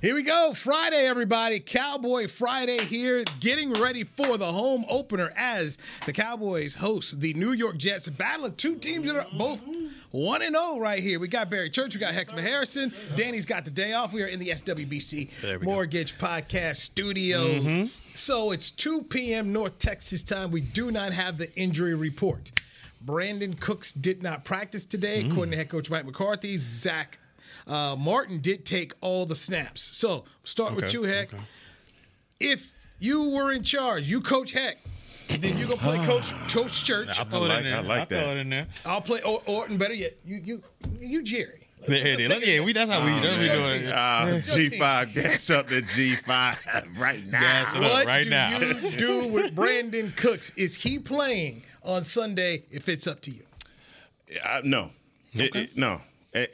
Here we go. Friday, everybody. Cowboy Friday here, getting ready for the home opener as the Cowboys host the New York Jets. Battle of two teams that are both 1 and 0 right here. We got Barry Church, we got Heckma Harrison. Danny's got the day off. We are in the SWBC Mortgage go. Podcast Studios. Mm-hmm. So it's 2 p.m. North Texas time. We do not have the injury report. Brandin Cooks did not practice today, mm. according to head coach Mike McCarthy. Zach uh, Martin did take all the snaps. So start okay, with you, Heck. Okay. If you were in charge, you coach Heck. Then you gonna play Coach Coach Church. I'll throw it in there. I like I'll that. Throw it in there. I'll play or, Orton. Better yet, you you you Jerry. Let's, yeah, we that's how we, that's we doing it. Uh, G five, gas up the G five right now. Gas it what right do now. you do with Brandin Cooks? Is he playing on Sunday? If it's up to you, uh, no, okay. it, it, no.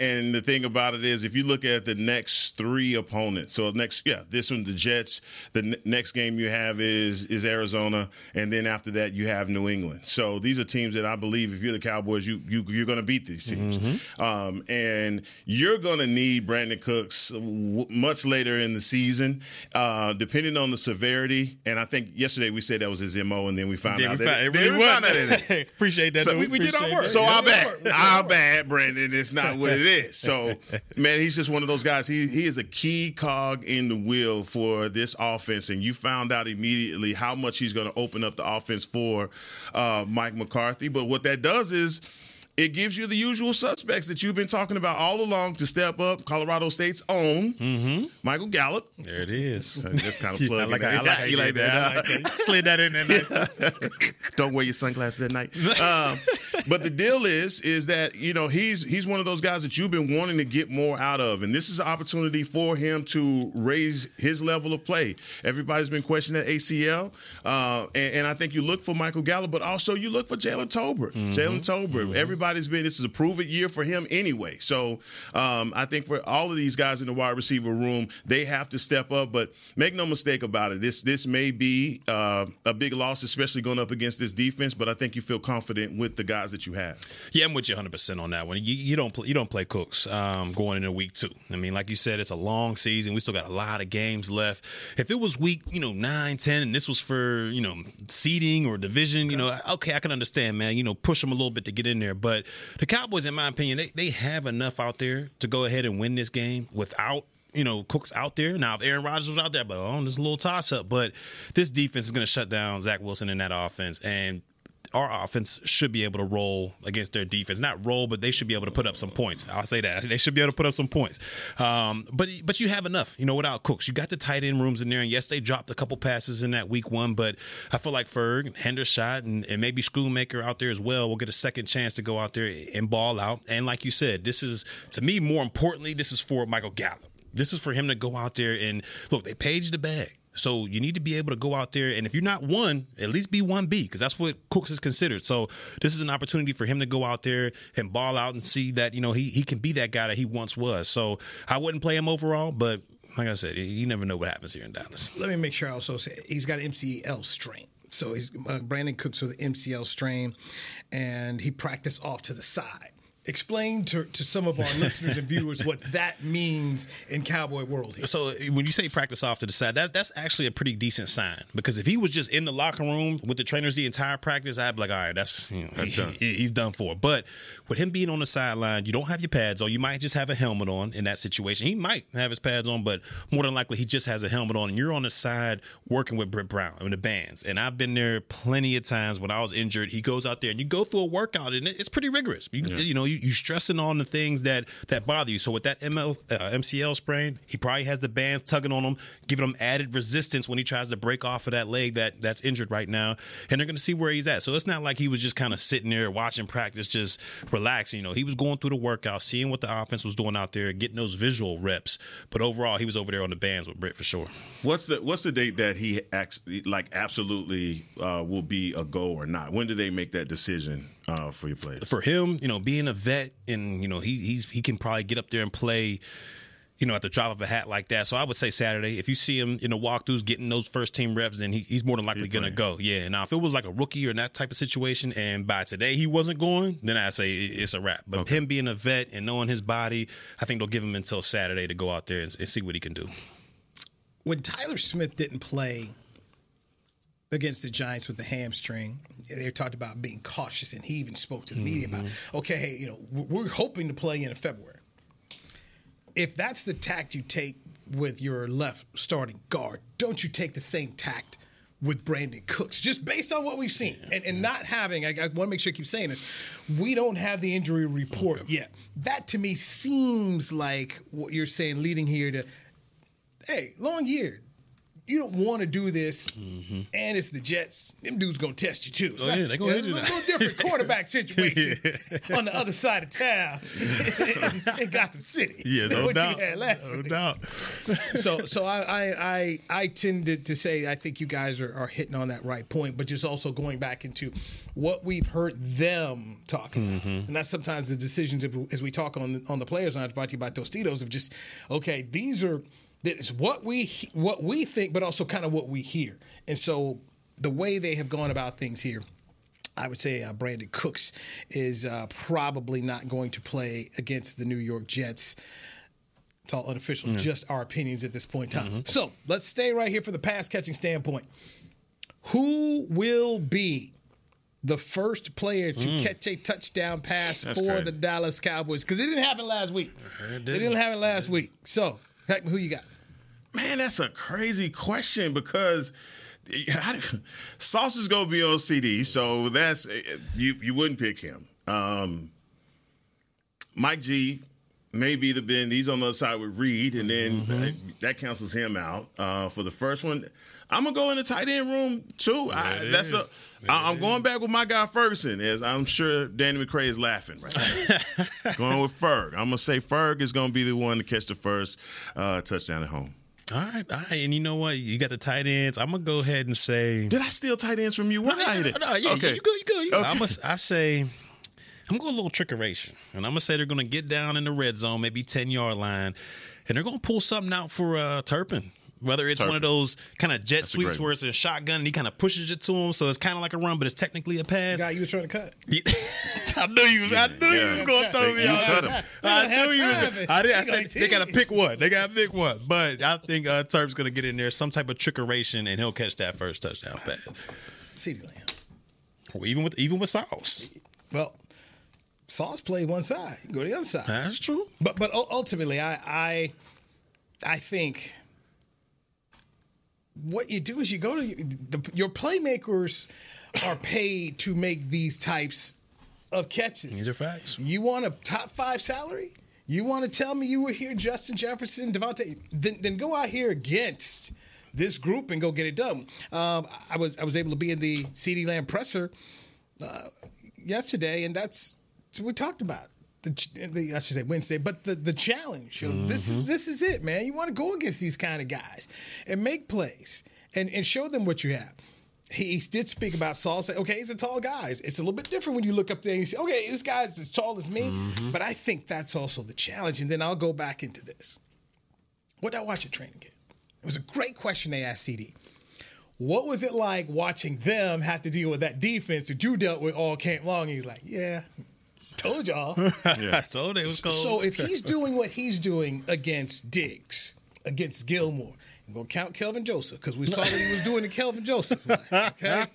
And the thing about it is, if you look at the next three opponents, so next, yeah, this one, the Jets. The n- next game you have is is Arizona, and then after that you have New England. So these are teams that I believe, if you're the Cowboys, you you you're going to beat these teams, mm-hmm. um, and you're going to need Brandin Cooks w- much later in the season, uh, depending on the severity. And I think yesterday we said that was his mo, and then we found yeah, out we that found, it really was. Appreciate that. So we, we did our work. So our bad, our bad, Brandon. It's not what it is. So, man, he's just one of those guys. He he is a key cog in the wheel for this offense, and you found out immediately how much he's going to open up the offense for uh, Mike McCarthy. But what that does is it gives you the usual suspects that you've been talking about all along to step up. Colorado State's own mm-hmm. Michael Gallup. There it is. Just kind of plug I like, I like, you like that. Like that. Slid that in there nice. Don't wear your sunglasses at night. Um, but the deal is, is that you know he's he's one of those guys that you've been wanting to get more out of, and this is an opportunity for him to raise his level of play. Everybody's been questioning that ACL, uh, and, and, I think you look for Michael Gallup, but also you look for Jalen Tolbert. Mm-hmm. Jalen Tolbert. Mm-hmm. Everybody everybody's been this is a prove it year for him anyway. So um, I think for all of these guys in the wide receiver room, they have to step up. But make no mistake about it, this this may be uh, a big loss, especially going up against this defense. But I think you feel confident with the guys that you have. Yeah, I'm with you 100 percent on that one. You, you, don't play, you don't play Cooks um, going into week two. I mean, like you said, it's a long season. We still got a lot of games left. If it was week you know nine, ten, and this was for you know seeding or division, you know, okay, I can understand, man. You know, push them a little bit to get in there, but but the Cowboys, in my opinion, they, they have enough out there to go ahead and win this game without you know, Cook's out there. Now, if Aaron Rodgers was out there, but oh, there's a little toss up. But this defense is going to shut down Zach Wilson in that offense. And our offense should be able to roll against their defense. Not roll, but they should be able to put up some points. I'll say that they should be able to put up some points. Um, but but you have enough, you know, without Cooks. You got the tight end rooms in there, and yes, they dropped a couple passes in that week one, but I feel like Ferg, Hendershot, and, and maybe Schoonmaker out there as well will get a second chance to go out there and ball out. And like you said, this is to me more importantly, this is for Michael Gallup. This is for him to go out there and look. They paged the bag. So you need to be able to go out there, and if you're not one, at least be one B, because that's what Cooks is considered. So this is an opportunity for him to go out there and ball out and see that you know he he can be that guy that he once was. So I wouldn't play him overall, but like I said, you never know what happens here in Dallas. Let me make sure I also say he's got MCL strain. So he's uh, Brandin Cooks with MCL strain, and he practiced off to the side explain to, to some of our listeners and viewers what that means in cowboy world here. so when you say practice off to the side that, that's actually a pretty decent sign. Because if he was just in the locker room with the trainers the entire practice i'd be like all right that's, you know, that's done. He, he's done for. But with him being on the sideline you don't have your pads on. You might just have a helmet on in that situation. He might have his pads on but more than likely he just has a helmet on. And you're on the side working with Britt Brown and the bands. And I've been there plenty of times when I was injured. He goes out there and you go through a workout and it's pretty rigorous. You, yeah. you know you you stressing on the things that that bother you. So with that ML, uh, MCL sprain, he probably has the bands tugging on him, giving him added resistance when he tries to break off of that leg that that's injured right now. And they're going to see where he's at. So it's not like he was just kind of sitting there watching practice, just relaxing. You know, he was going through the workout, seeing what the offense was doing out there, getting those visual reps. But overall, he was over there on the bands with Britt for sure. What's the What's the date that he acts like absolutely uh, will be a go or not? When do they make that decision uh, for your players? For him, you know, being a vet and you know he he's he can probably get up there and play. You know, at the drop of a hat like that. So I would say Saturday. If you see him in the walkthroughs getting those first team reps, then he, he's more than likely going to go. Yeah. Now, if it was like a rookie or that type of situation, and by today he wasn't going, then I say it's a wrap. But Okay. him being a vet and knowing his body, I think they'll give him until Saturday to go out there and, and see what he can do. when Tyler Smith didn't play against the Giants with the hamstring, they talked about being cautious, and he even spoke to the media about, mm-hmm. okay, hey, you know, we're hoping to play in February. If that's the tact you take with your left starting guard, don't you take the same tact? With Brandin Cooks, just based on what we've seen, and, and not having, I, I want to make sure I keep saying this, we don't have the injury report yet. That to me seems like what you're saying, leading here to hey, long year. You don't want to do this, and it's the Jets. Them dudes gonna test you too. It's Mm-hmm. Oh, yeah, they gonna hit you a little different quarterback situation on the other side of town in, in Gotham City. than what you had last week. doubt. So, so I, I, I, I tended to say I think you guys are, are hitting on that right point, but just also going back into what we've heard them talking about, and that's sometimes the decisions as we talk on on the players' line brought to you by Tostitos of just okay, these are is what we what we think, but also kind of what we hear, and so the way they have gone about things here. I would say uh, Brandin Cooks is uh, probably not going to play against the New York Jets. It's all unofficial, just our opinions at this point in time. So let's stay right here for the pass catching standpoint. Who will be the first player to catch a touchdown pass That's for crazy. the Dallas Cowboys? Because it didn't happen last week. It didn't happen last week. So, Heckman, who you got? Man, that's a crazy question because Sauce is gonna be on CeeDee, so that's you. You wouldn't pick him. Um, Mike G may be the bend. He's on the other side with Reed, and then Mm-hmm. that cancels him out uh, for the first one. I'm gonna go in the tight end room too. I, that's is. a. I, I'm is. going back with my guy Ferguson, as I'm sure Danny McCray is laughing right now. going with Ferg. I'm gonna say Ferg is gonna be the one to catch the first uh, touchdown at home. All right, all right. And you know what? You got the tight ends. I'm gonna go ahead and say. Did I steal tight ends from you? What did I it? No, yeah, okay. you go, you go, you go. Okay. I'm gonna, I say, I'm going to go a little trickeration, and I'm gonna say they're gonna get down in the red zone, maybe ten yard line, and they're gonna pull something out for uh, Turpin. Whether it's one of those kind of jet a sweeps where it's a shotgun and he kind of pushes it to him, so it's kind of like a run, but it's technically a pass. Guy you were trying to cut. I knew you was. I knew you Yeah. was going to throw me You out. cut him. I knew you was. I, did, I said they got to pick one. They got to pick one. But I think uh, Terp's going to get in there, some type of trickeration, and he'll catch that first touchdown pass. CeeDee Lamb. Well, even with even with Sauce. Well, Sauce played one side. Go to the other side. That's true. But but ultimately, I I I think what you do is you go to the, your playmakers are paid to make these types of catches. These are facts. You want a top five salary? You want to tell me you were here, Justin Jefferson, Davante? Then, then go out here against this group and go get it done. Um, I was I was able to be in the CeeDee Lamb presser uh, yesterday, and that's, that's what we talked about. The, the I should say Wednesday, but the the challenge. You know, This is mm-hmm. this is it, man. You want to go against these kind of guys and make plays and and show them what you have. He did speak about Saul. Say, okay, he's a tall guy. It's a little bit different when you look up there and you say, okay, this guy's as tall as me. Mm-hmm. But I think that's also the challenge. And then I'll go back into this. What did I watch at training camp? It was a great question they asked CeeDee. What was it like watching them have to deal with that defense that you dealt with all camp long? He's like, yeah, told y'all. yeah. I told you it was cold. So if he's doing what he's doing against Diggs, against Gilmore, I'm gonna count Kelvin Joseph because we saw what he was doing to Kelvin Joseph. Okay,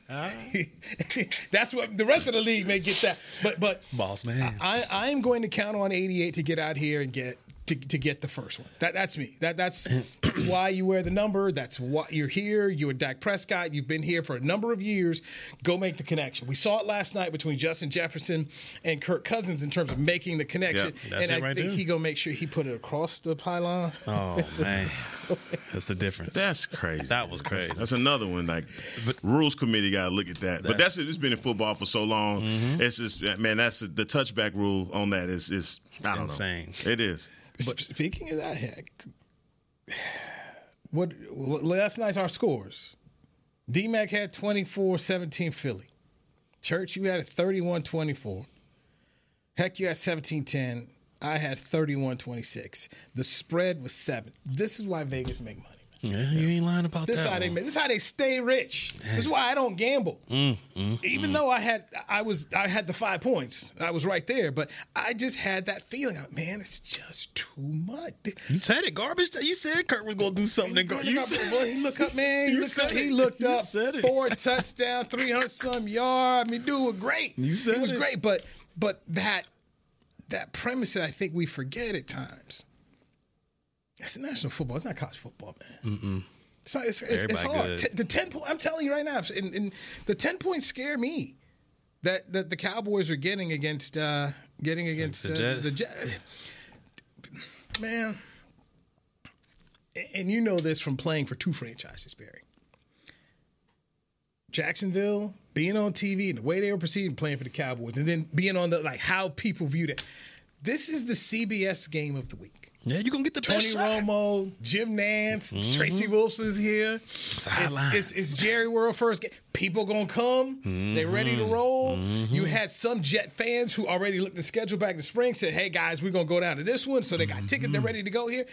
that's what the rest of the league may get that. But but Boss man. I I am going to count on 88 to get out here and get. To, to get the first one, that that's me. That that's That's why you wear the number. That's why you're here. You're Dak Prescott. You've been here for a number of years. Go make the connection. We saw it last night between Justin Jefferson and Kirk Cousins in terms of making the connection. Yeah, that's and it I right think there. he gonna make sure he put it across the pylon. Oh man, that's the difference. That's crazy. that was crazy. That's another one. Like rules committee got to look at that. But that's That's- it. It's been in football for so long. Mm-hmm. It's just man. That's the touchback rule on that is is I don't insane. know. It is. But speaking of that, heck, what last night's our scores. DMAC had 24-17 Philly. Church, you had a 31-24. Heck, you had 17-10. I had 31-26. The spread was seven. This is why Vegas make money. Yeah, you ain't lying about This that. is how they one. This is how they stay rich. This is why I don't gamble. Mm, Even though I had, I was, I had the five points. I was right there, but I just had that feeling. Like, Man, it's just too much. You said it, garbage. You said Kurt was gonna do something. Go. You said- boy, he look up, man. He You looked up. He it. looked up. it. Four touchdown, three hundred some yard. I mean, dude was great. You said he was it. great, but but that that premise that I think we forget at times. It's national football. It's not college football, man. Mm-mm. It's, not, it's, it's, it's hard. T- the ten. Po- I'm telling you right now, and, and the ten points scare me. That that the Cowboys are getting against uh getting against the uh, Jets. the Jets. Man, and you know this from playing for two franchises, Barry. Jacksonville, being on TV and the way they were proceeding, playing for the Cowboys, and then being on the like how people viewed it. This is the CBS game of the week. Yeah, you're gonna get the Tony best shot. Romo, Jim Nantz, mm-hmm. Tracy Wolfson's here. It's, Sidelines. it's, it's Jerry World first game. People gonna come. They're mm-hmm. ready to roll. Mm-hmm. You had some Jet fans who already looked the schedule back in the spring, said, "Hey guys, we're gonna go down to this one." So they got tickets. They're ready to go here.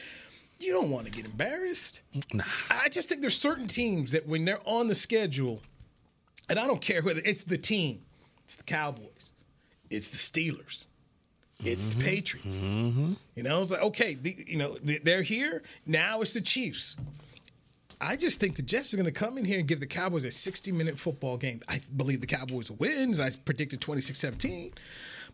You don't want to get embarrassed. Nah. I just think there's certain teams that when they're on the schedule, and I don't care whether it's the team, it's the Cowboys, it's the Steelers, it's the mm-hmm. Patriots. Mm-hmm. You know, it's like okay, the, you know they- they're here now. It's the Chiefs. I just think the Jets are going to come in here and give the Cowboys a 60 minute football game. I believe the Cowboys wins. I predicted 26 17.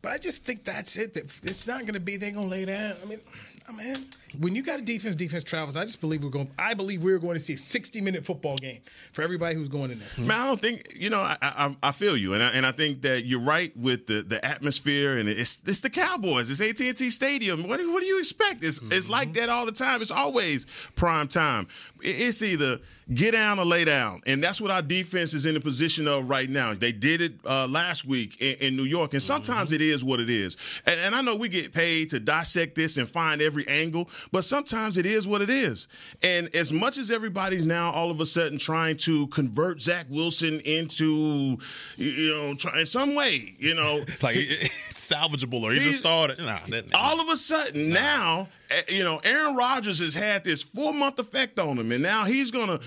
But I just think that's it. That it's not going to be they're going to lay down. I mean, oh, man, when you got a defense, defense travels. I just believe we're going. I believe we're going to see a 60 minute football game for everybody who's going in there. Man, I don't think you know. I I, I feel you, and I, and I think that you're right with the, the atmosphere, and it's it's the Cowboys. It's AT and T Stadium. What do, what do you expect? It's it's like that all the time. It's always prime time. It's either get down or lay down, and that's what our defense is in the position of right now. They did it uh, last week in, in New York, and sometimes it is what it is. And, and I know we get paid to dissect this and find every angle, but sometimes it is what it is. And as much as everybody's now all of a sudden trying to convert Zach Wilson into, you- know, try, in some way, you know, Like it's salvageable or he's, He's- a starter. Nah, that, all of a sudden now, eh, you know, Aaron Rodgers has had this four month effect on him, and now he's gonna.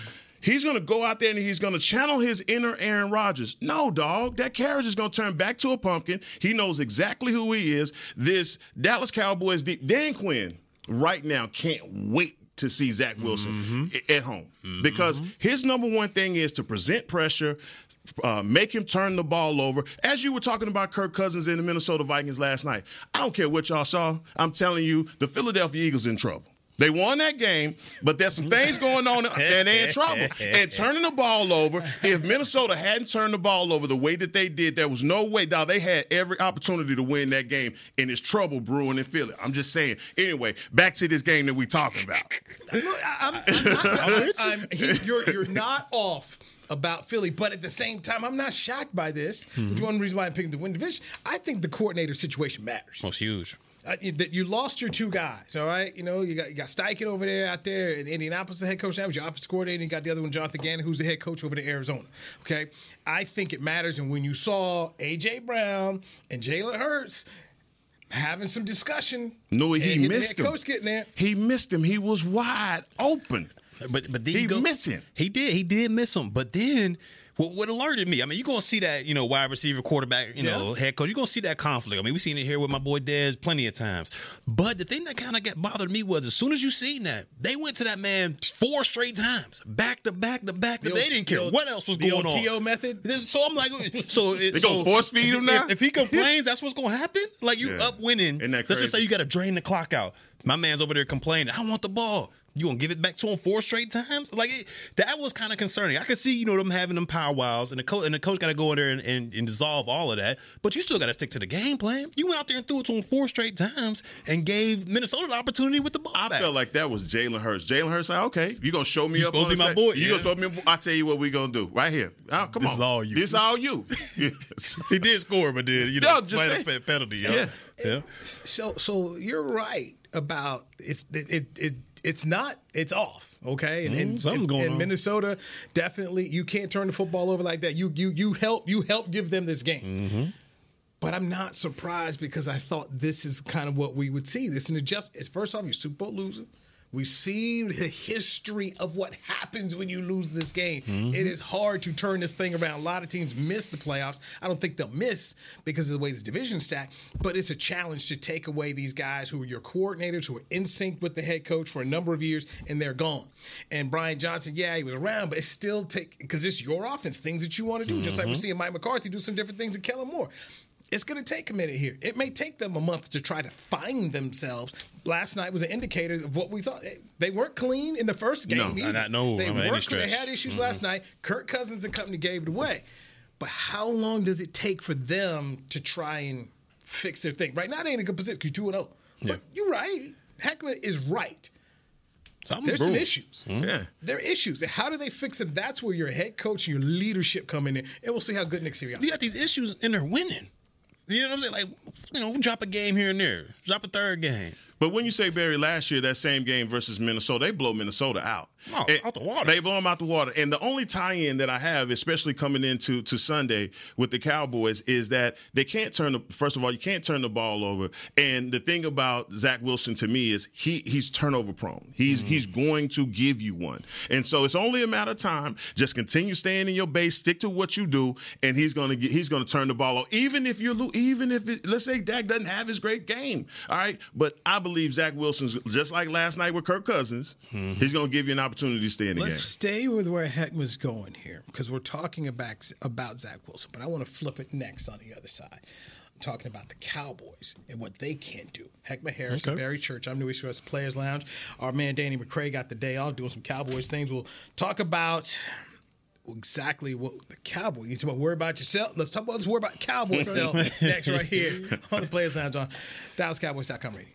He's gonna go out there and he's gonna channel his inner Aaron Rodgers. No, dog, that carriage is gonna turn back to a pumpkin. He knows exactly who he is. This Dallas Cowboys, Dan Quinn, right now can't wait to see Zach Wilson i- at home because his number one thing is to present pressure, uh, make him turn the ball over. As you were talking about Kirk Cousins and the Minnesota Vikings last night, I don't care what y'all saw. I'm telling you, the Philadelphia Eagles in trouble. They won that game, but there's some things going on and they're in trouble. And turning the ball over, if Minnesota hadn't turned the ball over the way that they did, there was no way. Now they had every opportunity to win that game, and it's trouble brewing in Philly. I'm just saying. Anyway, back to this game that we're talking about. Look, I- I'm, I'm, I'm, I'm, you're, you're not off about Philly, but at the same time, I'm not shocked by this. Which one reason why I'm picking the win division. I think the coordinator situation matters. Most huge. Uh, you- that you lost your two guys, all right? You know, you got you got Steichen over there out there in Indianapolis, the head coach. That was your offensive coordinator. And you got the other one, Jonathan Gannon, who's the head coach over there, Arizona. Okay, I think it matters. And when you saw AJ Brown and Jalen Hurts having some discussion, No, and he the missed head him. coach getting there. He missed him. He was wide open. But but then He you go- miss him. He did. He did miss him. But then what, what alerted me? I mean, you're gonna see that you know wide receiver, quarterback, you know, head coach. You're gonna see that conflict. I mean, we've seen it here with my boy Dez plenty of times. But the thing that kind of got bothered me was as soon as you seen that, they went to that man four straight times, back to back to back. The they old- didn't care the what else was the going old on. TO method? This- So I'm like, so it, They so gonna force feed him now? If, he complains, that's what's gonna happen. Like you Yeah. up winning. Let's just say you got to drain the clock out. My man's over there complaining. I want the ball. You gonna give it back to him four straight times? Like it, that was kind of concerning. I could see you know them having them power wows, and the coach and the coach got to go in there and, and, and, dissolve all of that. But you still got to stick to the game plan. You went out there and threw it to him four straight times and gave Minnesota the opportunity with the ball. I back. felt like that was Jalen Hurts. Jalen Hurts said, "Okay, you gonna show me You up supposed on to be my set? boy, You yeah. gonna show me? I tell you what we gonna do right here. Oh, come This on, is all you. This is all you. He did score, but did you know No, just played say- a penalty? yo. Yeah. yeah. So so you're right about it's it it, it it's not it's off okay? And, Mm, something's and- going and on. Minnesota definitely you can't turn the football over like that. You you you help you help give them this game. Mm-hmm. but I'm not surprised because I thought this is kind of what we would see. This and it just it's first off you're Super Bowl loser we see the history of what happens when you lose this game. Mm-hmm. It is hard to turn this thing around. A lot of teams miss the playoffs. I don't think they'll miss because of the way this division stacked, but it's a challenge to take away these guys who are your coordinators, who are in sync with the head coach for a number of years, and they're gone. And Brian Johnson, yeah, he was around, but it's still take because it's your offense, things that you want to do. Just like we're seeing Mike McCarthy do some different things to Kellen Moore. It's going to take a minute here. It may take them a month to try to find themselves. Last night was an indicator of what we thought. They weren't clean in the first game. No, either. not- no, they I mean, weren't. They had issues mm-hmm. last night. Kirk Cousins and company gave it away. But how long does it take for them to try and fix their thing? Right now, they ain't in a good position. 'cause You're two and zero. But you're right. Heckman is right. Something's There's some brewing. issues. Mm-hmm. Yeah. There are issues. And how do they fix them? That's where your head coach and your leadership come in, and we'll see how good Nick Sirianni. You got these issues and they're winning. You know what I'm saying? Like, you know, drop a game here and there, drop a third game. But when you say Barry last year, that same game versus Minnesota, they blow Minnesota out. Oh, And out the water. They blow them out the water. And the only tie-in that I have, especially coming into to Sunday with the Cowboys, is that they can't turn the first of all, you can't turn the ball over. And the thing about Zach Wilson to me is he he's turnover prone. He's Mm-hmm. he's going to give you one. And so it's only a matter of time. Just continue staying in your base, stick to what you do, and he's gonna get he's gonna turn the ball over. Even if you lo- even if it, let's say Dak doesn't have his great game. All right. But I believe Zach Wilson's just like last night with Kirk Cousins, mm-hmm. he's gonna give you an opportunity to stay in the Let's game. stay with where Heckman's going here because we're talking about about Zach Wilson, but I want to flip it next on the other side. I'm talking about the Cowboys and what they can't do. Heckman Harris Okay. Barry Church. I'm New East Coast Players Lounge. Our man Danny McCray got the day off doing some Cowboys things. We'll talk about exactly what the Cowboy. You talk about worry about yourself. Let's talk about let's worry about Cowboy self next right here on the Players Lounge on DallasCowboys.com radio.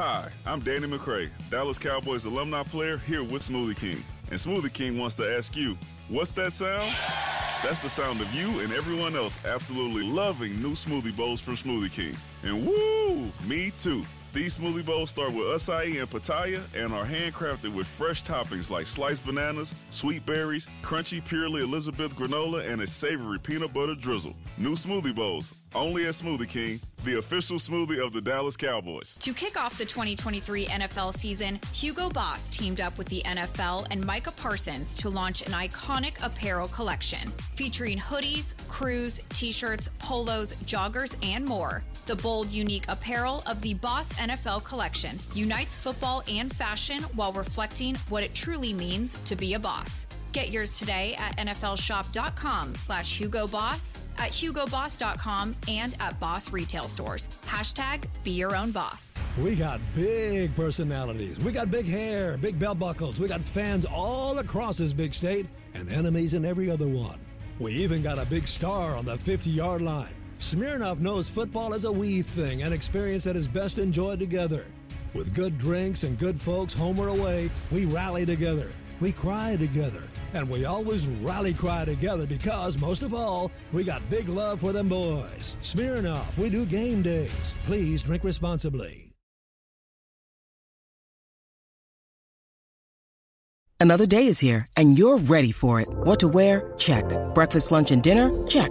Hi, I'm Danny McCray, Dallas Cowboys alumni player here with Smoothie King. And Smoothie King wants to ask you, what's that sound? That's the sound of you and everyone else absolutely loving new smoothie bowls from Smoothie King. And woo, me too. These smoothie bowls start with acai and pitaya and are handcrafted with fresh toppings like sliced bananas, sweet berries, crunchy purely Elizabeth granola, and a savory peanut butter drizzle. New smoothie bowls, only at Smoothie King, the official smoothie of the Dallas Cowboys. To kick off the 2023 NFL season, Hugo Boss teamed up with the NFL and Micah Parsons to launch an iconic apparel collection featuring hoodies, crews, t shirts, polos, joggers, and more. The bold, unique apparel of the Boss NFL collection unites football and fashion while reflecting what it truly means to be a boss. Get yours today at nflshop.com slash Hugo Boss, at hugoboss.com, and at Boss retail stores. Hashtag be your own boss. We got big personalities. We got big hair, big belt buckles. We got fans all across this big state and enemies in every other one. We even got a big star on the 50 yard line. Smirnoff knows football is a we thing, an experience that is best enjoyed together. With good drinks and good folks home or away, we rally together. We cry together. And we always rally cry together because, most of all, we got big love for them boys. Smirnoff, we do game days. Please drink responsibly. Another day is here, and you're ready for it. What to wear? Check. Breakfast, lunch, and dinner? Check.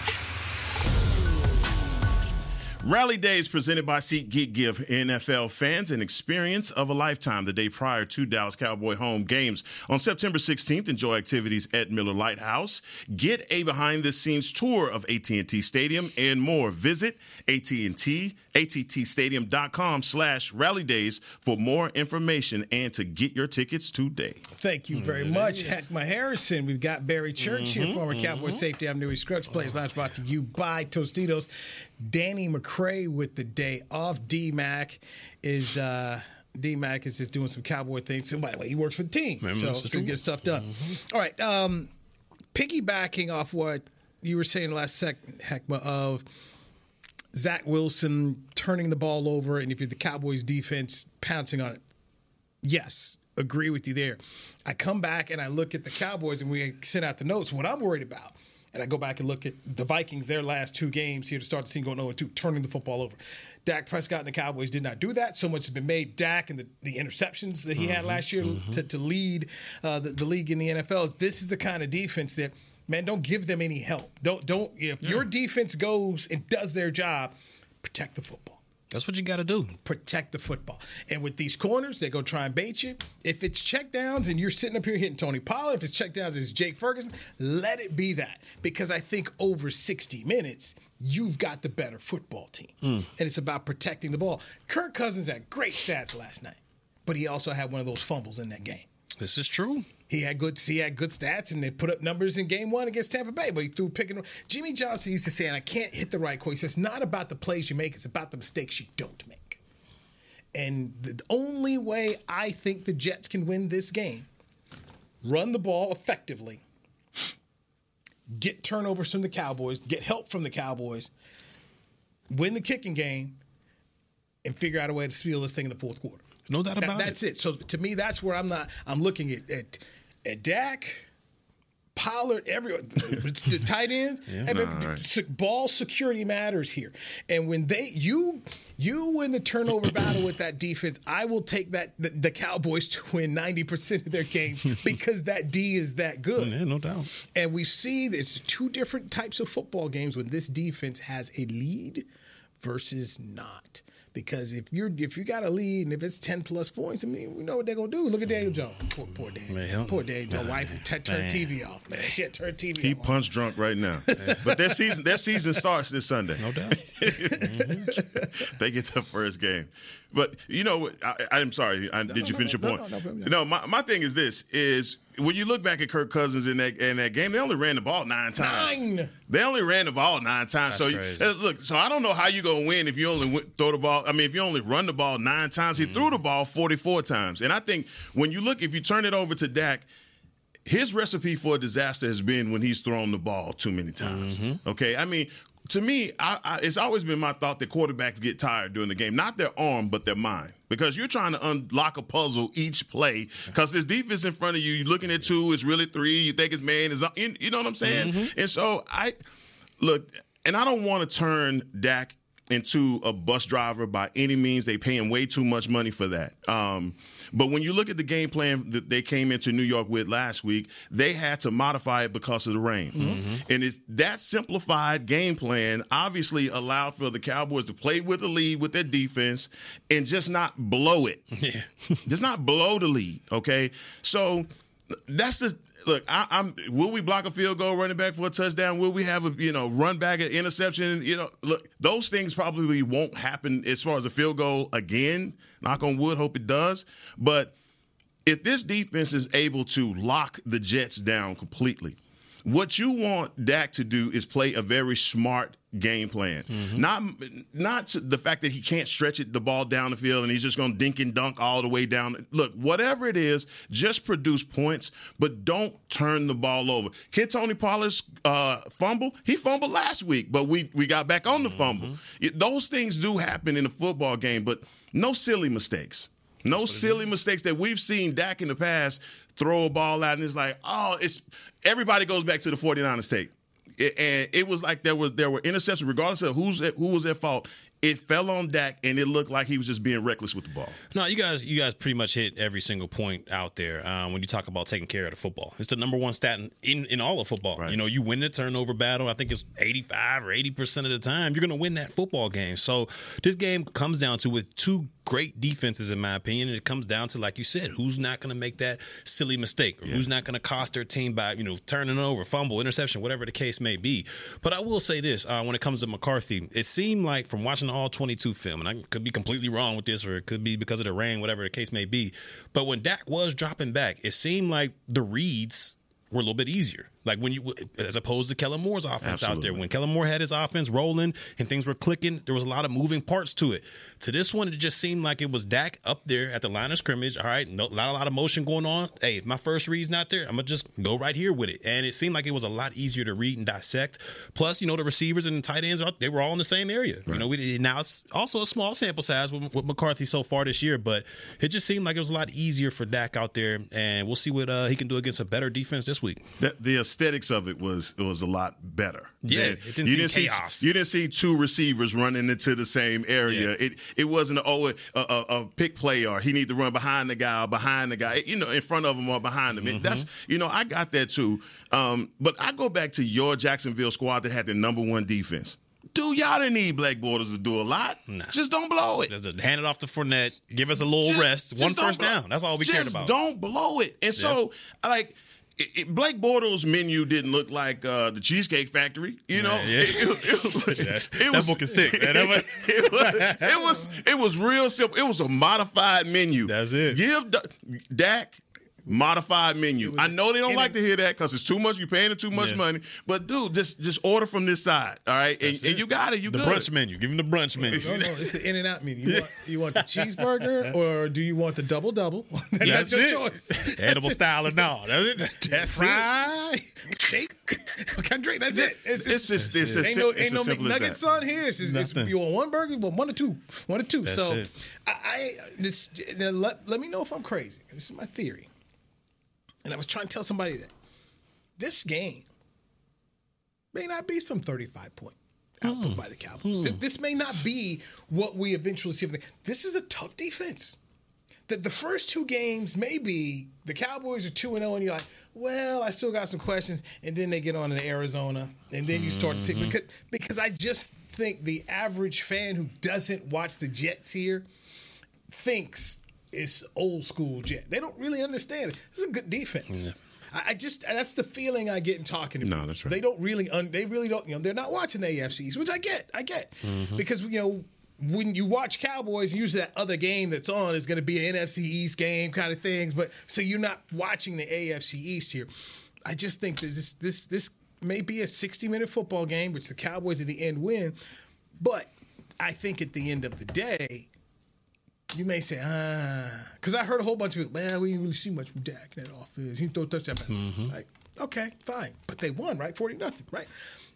Rally Days presented by SeatGeek give NFL fans an experience of a lifetime the day prior to Dallas Cowboy home games. On September 16th, enjoy activities at Miller Lite House. Get a behind-the-scenes tour of AT&T Stadium and more. Visit AT&T, attstadium.com slash rally days for more information and to get your tickets today. Thank you mm, very much, Heckma Harrison. We've got Barry Church here, mm-hmm, former mm-hmm. Cowboy safety. I'm Newy Scruggs. Players Lounge brought to you by Tostitos. Danny McCray with the day off. D Mac is uh D Mac is just doing some cowboy things. So, by the way, he works for the team. So that's to true. get stuff done. All right. Um piggybacking off what you were saying last second, Heckma, of Zach Wilson turning the ball over and if you're the Cowboys defense pouncing on it. Yes, agree with you there. I come back and I look at the Cowboys and we send out the notes. What I'm worried about, and I go back and look at the Vikings, their last two games here to start the season going 0 2, turning the football over. Dak Prescott and the Cowboys did not do that. So much has been made. Dak and the, the interceptions that he had last year to, to lead uh, the, the league in the NFL. This is the kind of defense that, man, don't give them any help. Don't, don't, if your defense goes and does their job, protect the football That's what you got to do. protect the football. And with these corners, they go try and bait you. If it's checkdowns and you're sitting up here hitting Tony Pollard, if it's checkdowns, it's Jake Ferguson, let it be that. Because I think over 60 minutes, you've got the better football team. Hmm. And it's about protecting the ball. Kirk Cousins had great stats last night, but he also had one of those fumbles in that game. This is true. He had good he had good stats and they put up numbers in game one against Tampa Bay, but he threw picking. Jimmy Johnson used to say, and I can't hit the right says, "It's not about the plays you make; it's about the mistakes you don't make." And the only way I think the Jets can win this game, run the ball effectively, get turnovers from the Cowboys, get help from the Cowboys, win the kicking game, and figure out a way to steal this thing in the fourth quarter. No doubt That- about it? that's it. it. So to me, that's where I'm not. I'm looking at at, at Dak, Pollard, everyone, the tight ends. I mean, Nah, right. Ball security matters here, and when they you you win the turnover battle with that defense, I will take that the, the Cowboys to win 90 percent of their games because that D is that good. Yeah, no doubt. And we see there's two different types of football games when this defense has a lead versus not. Because if you're if you got a lead and if it's ten plus points, I mean, we know what they're gonna do. Look at Daniel mm-hmm. Jones. Poor, poor Daniel. Man, poor Daniel Jones. Wife t- turn. TV off, man. Shit, turn TV He off. punch drunk right now. but their season their season starts this Sunday. No doubt. Mm-hmm. they get the first game. But you know, I, I'm sorry. I, did you no, finish no, your no, point? no, no, no. No, my, my thing is this: is when you look back at Kirk Cousins in that in that game, they only ran the ball nine times. Nine. They only ran the ball nine times. so you- uh, look, so I don't know how you gonna win if you only throw the ball. I mean, if you only run the ball nine times, he threw the ball 44 times. And I think when you look, if you turn it over to Dak, his recipe for disaster has been when he's thrown the ball too many times. Okay, I mean. To me, I, I, it's always been my thought that quarterbacks get tired during the game, not their arm, but their mind, because you're trying to unlock a puzzle each play. Because this defense in front of you, you're looking at two, it's really three. You think it's man, is you you know what I'm saying? Mm-hmm. And so I look, and I don't want to turn Dak into a bus driver by any means. They pay him way too much money for that. Um, but when you look at the game plan that they came into New York with last week, they had to modify it because of the rain. And it's that simplified game plan obviously allowed for the Cowboys to play with the lead with their defense and just not blow it. Yeah. just not blow the lead. Okay. So that's the look. I, I'm. Will we block a field goal, running back for a touchdown? Will we have a you know run back an interception? You know, look, those things probably won't happen as far as a field goal again. Knock on wood. Hope it does. But if this defense is able to lock the Jets down completely, what you want Dak to do is play a very smart game plan. Not not the fact that he can't stretch it the ball down the field and he's just going to dink and dunk all the way down. Look, whatever it is, just produce points, but don't turn the ball over. Kid Tony Pollard's uh, fumble, he fumbled last week, but we we got back on the fumble. It- those things do happen in a football game, but no silly mistakes. No silly mistakes that we've seen Dak in the past throw a ball out and it's like, oh, it's everybody goes back to the 49ers tape. It, and it was like there was there were interceptions, regardless of who's at, who was at fault. It fell on Dak, and it looked like he was just being reckless with the ball. No, you guys, you guys pretty much hit every single point out there um, when you talk about taking care of the football. It's the number one stat in, in, in all of football. Right. You know, you win the turnover battle. I think it's eighty five or eighty percent of the time you're going to win that football game. So this game comes down to with two great defenses, in my opinion, and it comes down to like you said, who's not going to make that silly mistake, or who's not going to cost their team by you know turning over, fumble, interception, whatever the case may be. But I will say this: uh, when it comes to McCarthy, it seemed like from watching the all twenty two film, and I could be completely wrong with this, or it could be because of the rain, whatever the case may be. But when Dak was dropping back, it seemed like the reads were a little bit easier. Like when you, as opposed to Kellen Moore's offense out there. When Kellen Moore had his offense rolling and things were clicking, there was a lot of moving parts to it. To this one, it just seemed like it was Dak up there at the line of scrimmage. All right, no, not a lot of motion going on. Hey, if my first read's not there, I'm gonna just go right here with it. And it seemed like it was a lot easier to read and dissect. Plus, you know, the receivers and the tight ends they were all in the same area. You know, we, now it's also a small sample size with, with McCarthy so far this year, but it just seemed like it was a lot easier for Dak out there. And we'll see what uh, he can do against a better defense this week. The, the aesthetics of it was it was a lot better. Yeah, Than- it didn't you seem didn't chaos. See, you didn't see two receivers running into the same area. Yeah. It it wasn't a, oh a, a, a pick play or he need to run behind the guy or behind the guy. You know, in front of him or behind him. That's Mm-hmm. you know I got that too. Um, but I go back to your Jacksonville squad that had the number one defense. Dude, y'all didn't need Blake Bortles to do a lot. Just don't blow it. Just hand it off to Fournette, give us a little Just- rest, just one blow- down. That's all we just cared about. Don't blow it. And so, I like. It, it, Blake Bortles' menu didn't look like uh, the Cheesecake Factory, you know. Yeah, yeah. It, it- it was, That- it book can stick, man. That was- it, was, it was it was real simple. It was a modified menu. That's it. Give D- Dak modified menu. I know they don't like to hear that because it's too much. You're paying it too much Yeah. money. But dude, just just order from this side, all right? And, That's and it. you got it. You the good. brunch menu. Give him the brunch menu. No, no, it's the in and out menu. You want, you want the cheeseburger or do you want the double double? That's, That's your it. choice. Edible style or no. That's it. That's it. Fry, shake, what kind of drink? That's it. It's, It's just it's as ain't no it's ain't no simple as that. McNuggets on here. It's, it's, it's you want one burger, well, one or two, one or two. That's so it. I, I this let let me know if I'm crazy. This is my theory, and I was trying to tell somebody that this game may not be some 35 point output hmm. by the Cowboys. This, hmm. this may not be what we eventually see. This is a tough defense. That the first two games, maybe the Cowboys are 2 and 0, and you're like, well, I still got some questions. And then they get on to Arizona, and then you start to see. Mm-hmm. Because, because I just think the average fan who doesn't watch the Jets here thinks it's old school Jet. They don't really understand it. This is a good defense. I, I just that's the feeling I get in talking to them. No, people. that's right. They don't really un, they really don't you know they're not watching the AFCs, which I get. I get. Mm-hmm. Because you know when you watch Cowboys, usually that other game that's on is going to be an NFC East game kind of things, but so you're not watching the AFC East here. I just think this this this may be a 60 minute football game, which the Cowboys at the end win, but I think at the end of the day, you may say, ah, because I heard a whole bunch of people, man, we didn't really see much from Dak in that offense. He threw a touchdown. pass." Like, okay, fine. But they won, right? 40 nothing, right?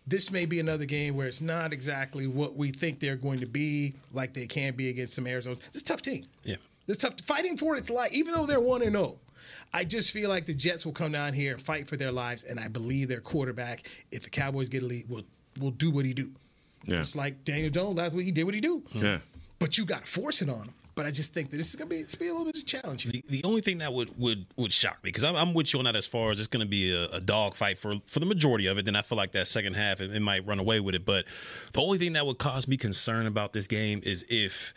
This may be another game where it's not exactly what we think they're going to be, like they can be against some Arizona. This a tough team. Yeah. This tough. Fighting for its life, even though they're 1 and 0. I just feel like the Jets will come down here and fight for their lives, and I believe their quarterback, if the Cowboys get a lead, will will do what he do. Yeah. Just like Daniel Jones last week, he did what he do. Yeah. But you got to force it on him. But I just think that this is going to be it's be a little bit of challenge. The, the only thing that would would would shock me because I'm, I'm with you on that as far as it's going to be a, a dog fight for for the majority of it. Then I feel like that second half it, it might run away with it. But the only thing that would cause me concern about this game is if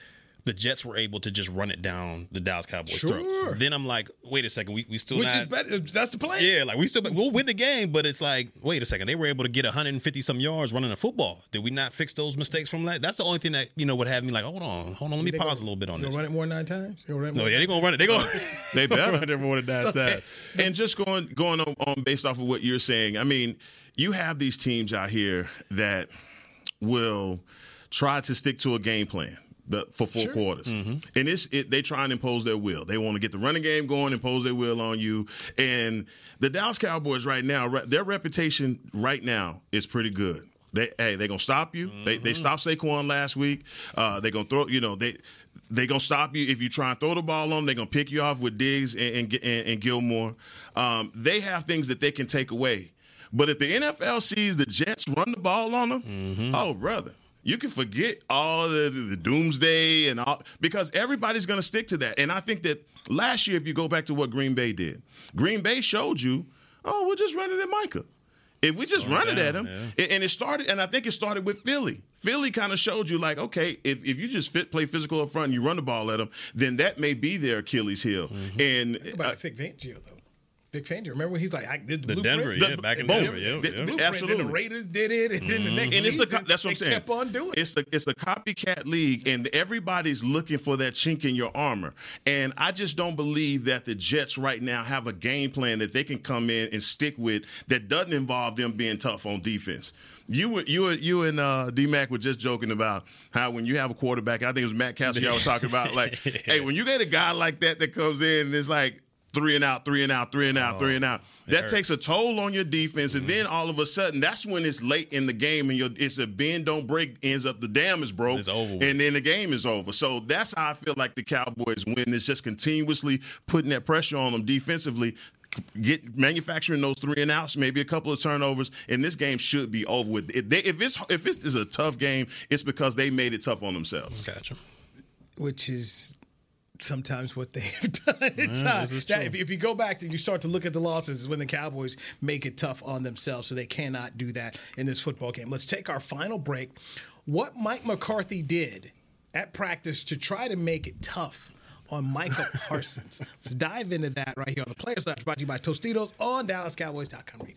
the Jets were able to just run it down the Dallas Cowboys' Sure. throat. Then I'm like, wait a second, we, we still Which not, is better. Uh, that's the plan. Yeah, like we still we'll win the game, but it's like, wait a second, they were able to get 150 some yards running a football. Did we not fix those mistakes from that? That's the only thing that you know would have me like, hold on, hold on, let me They pause gonna- a little bit on this. gonna run it more nine times? You gonna run it No, yeah, they're gonna run it. They gonna They better. run it more than nine So- times. and just going going on, on based off of what you're saying, I mean, you have these teams out here that will try to stick to a game plan. But for four quarters, and it's it, they try and impose their will. They want to get the running game going, impose their will on you. And the Dallas Cowboys right now, their reputation right now is pretty good. They hey, they're gonna stop you. They they stopped Saquon last week. Uh, they're gonna throw. You know they They're gonna stop you if you try and throw the ball on. them. They're gonna pick you off with Diggs and, and, and, and Gilmore. Um, they have things that they can take away. But if the NFL sees the Jets run the ball on them, Mm-hmm. oh brother, you can forget all the, the, the doomsday and all because everybody's going to stick to that. And I think that last year, if you go back to what Green Bay did, Green Bay showed you, oh, we're just running at Micah. If we just run it at him, and and it started, and I think it started with Philly. Philly kind of showed you, like, okay, if, if you just fit, play physical up front and you run the ball at them, then that may be their Achilles heel. And Think about uh, Vic Fangio though. Vic Fangio. Remember when he's like, I did the, The? Denver, yeah, back in boom. Denver, yeah, The- yeah. the- absolutely. Then the Raiders did it, and then the next and it's a, season, that's what I'm they saying. kept on doing it. It's a it's a copycat league, and everybody's looking for that chink in your armor. And I just don't believe that the Jets right now have a game plan that they can come in and stick with that doesn't involve them being tough on defense. You were you were you and uh, D Mac were just joking about how when you have a quarterback, I think it was Matt Cassel y'all were talking about like, hey, when you get a guy like that that comes in and it's like three and out, three and out, three and out, three and oh, out. That hurts. takes a toll on your defense, and mm-hmm. then all of a sudden, that's when it's late in the game, and your it's a bend don't break ends up the dam is broke, It's over and then the game is over. So that's how I feel like the Cowboys win. It's just continuously putting that pressure on them defensively. Get manufacturing those three and outs, maybe a couple of turnovers, and this game should be over with. If, they, if it's if it is a tough game, it's because they made it tough on themselves. Gotcha. which is sometimes what they have done at times. this uh, is That- true. if, if you go back and you start to look at the losses, is when the Cowboys make it tough on themselves. So they cannot do that in this football game. Let's take our final break. What Mike McCarthy did at practice to try to make it tough on Micah Parsons. Let's dive into that right here on the Players Lounge, brought to you by Tostitos on DallasCowboys.com radio.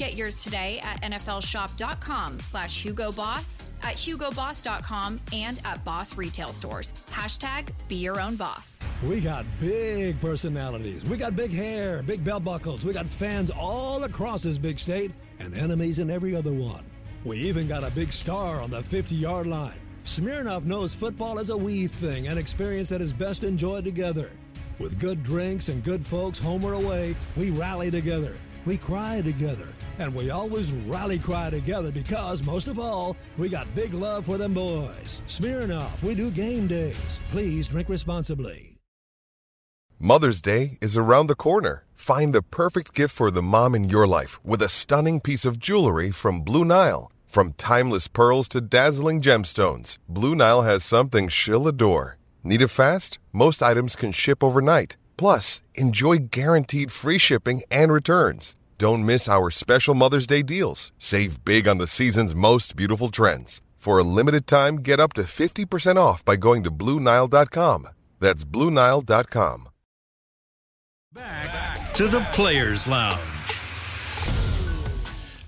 Get yours today at NFLshop.com slash Hugo Boss, at HugoBoss.com, and at Boss Retail Stores. Hashtag be your own boss. We got big personalities. We got big hair, big belt buckles. We got fans all across this big state and enemies in every other one. We even got a big star on the 50 yard line. Smirnoff knows football is a we thing, an experience that is best enjoyed together. With good drinks and good folks home or away, we rally together. We cry together. And we always rally cry together because, most of all, we got big love for them boys. Smirnoff, we do game days. Please drink responsibly. Mother's Day is around the corner. Find the perfect gift for the mom in your life with a stunning piece of jewelry from Blue Nile. From timeless pearls to dazzling gemstones, Blue Nile has something she'll adore. Need it fast? Most items can ship overnight. Plus, enjoy guaranteed free shipping and returns. Don't miss our special Mother's Day deals. Save big on the season's most beautiful trends. For a limited time, get up to 50% off by going to BlueNile.com. That's BlueNile.com. Back to the Players Lounge.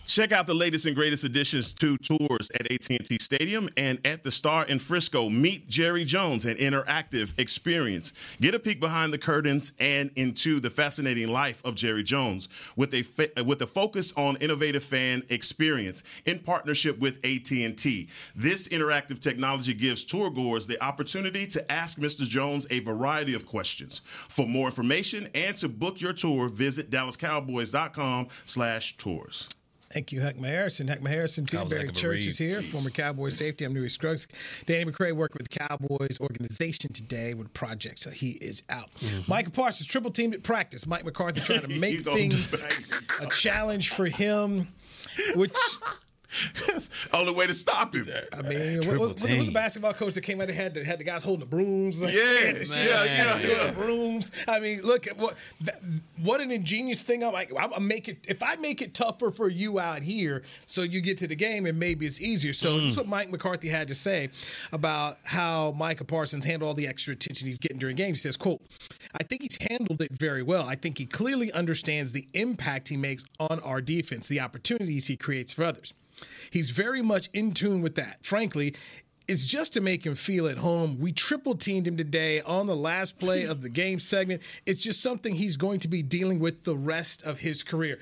Check out the latest and greatest additions to tours at AT&T Stadium and at the Star in Frisco. Meet Jerry Jones, an interactive experience. Get a peek behind the curtains and into the fascinating life of Jerry Jones with a with a focus on innovative fan experience in partnership with AT&T. This interactive technology gives tour goers the opportunity to ask Mr. Jones a variety of questions. For more information and to book your tour, visit dallascowboys.com/tours. Thank you, Heckma Harrison. Heckma Harrison, too. That was a Barry heck Church is here, Jeez. former Cowboy safety. I'm Newy Scruggs. Danny McCray working with the Cowboys organization today with a project, so he is out. Mm-hmm. Micah Parsons, triple teamed at practice. Mike McCarthy trying to make things a challenge for him, which Only way to stop him. I mean, what, what, what was the basketball coach that came out and had the, had the guys holding the brooms? Like, Yeah, yeah, yeah, yeah. brooms. I mean, look at what that, what an ingenious thing. I'm like, I'm gonna make it if I make it tougher for you out here, so you get to the game and maybe it's easier. So this is mm. what Mike McCarthy had to say about how Micah Parsons handled all the extra attention he's getting during games. He says, "quote I think he's handled it very well. I think he clearly understands the impact he makes on our defense, the opportunities he creates for others." He's very much in tune with that. Frankly, it's just to make him feel at home. We triple teamed him today on the last play of the game segment. It's just something he's going to be dealing with the rest of his career.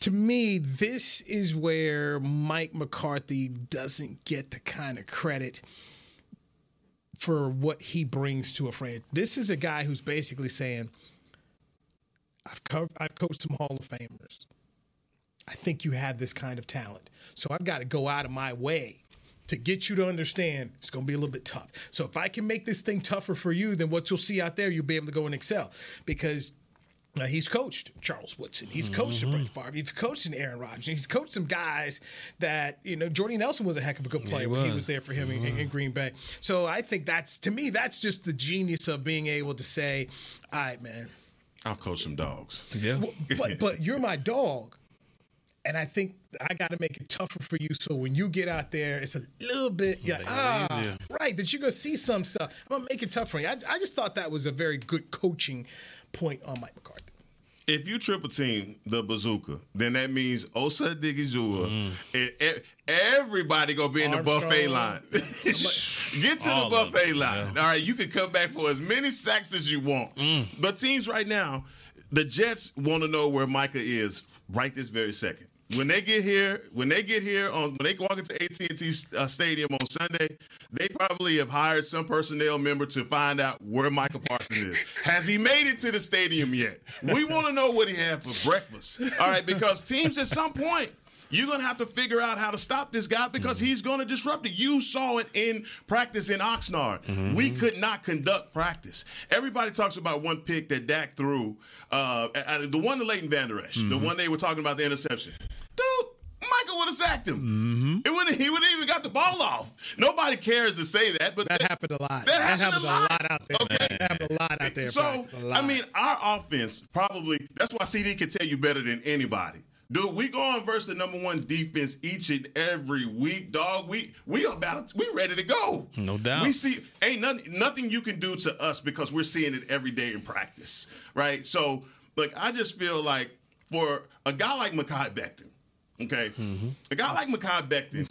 To me, this is where Mike McCarthy doesn't get the kind of credit for what he brings to a franchise. This is a guy who's basically saying, I've, co- I've coached some Hall of Famers. I think you have this kind of talent. So I've got to go out of my way to get you to understand it's going to be a little bit tough. So if I can make this thing tougher for you, then what you'll see out there, you'll be able to go and excel because. Uh, he's coached Charles Woodson. He's coached Brett Favre. He's coached an Aaron Rodgers. He's coached some guys that you know. Jordy Nelson was a heck of a good player when he was. was there for him in, in Green Bay. So I think that's to me that's just the genius of being able to say, "All right, man, I've coached some dogs. Yeah. well, but but you're my dog, and I think I got to make it tougher for you. So when you get out there, it's a little bit yeah Make ah easier. right that you're gonna see some stuff. I'm gonna make it tough for you. I, I just thought that was a very good coaching point on Mike McCarthy. If you triple team the bazooka, then that means Osa Odighizuwa and e- everybody gonna be in the buffet line. Get to All the buffet them, line. All right, you can come back for as many sacks as you want. But teams right now, the Jets want to know where Micah is right this very second. When they get here, when they get here on when they walk into AT and T uh, Stadium on Sunday, they probably have hired some personnel member to find out where Micah Parsons is. Has he made it to the stadium yet? We want to know what he had for breakfast. All right, because teams at some point you're gonna have to figure out how to stop this guy because he's gonna disrupt it. You saw it in practice in Oxnard. We could not conduct practice. Everybody talks about one pick that Dak threw, uh, the one to Leighton Vander Esch, the one they were talking about the interception. Micah would have sacked him. Mm-hmm. It wouldn't. He would have even got the ball off. Nobody cares to say that, but That happened a lot. That happened a lot. out there. Okay. That happened a lot out there. So I lot. mean, our offense probably that's why CeeDee can tell you better than anybody. Dude, we going versus the number one defense each and every week, dog. We we about to, we ready to go. No doubt. We see ain't nothing nothing you can do to us because we're seeing it every day in practice, right? So, like, I just feel like for a guy like Mekhi Becton, okay, a guy like Mekhi Becton,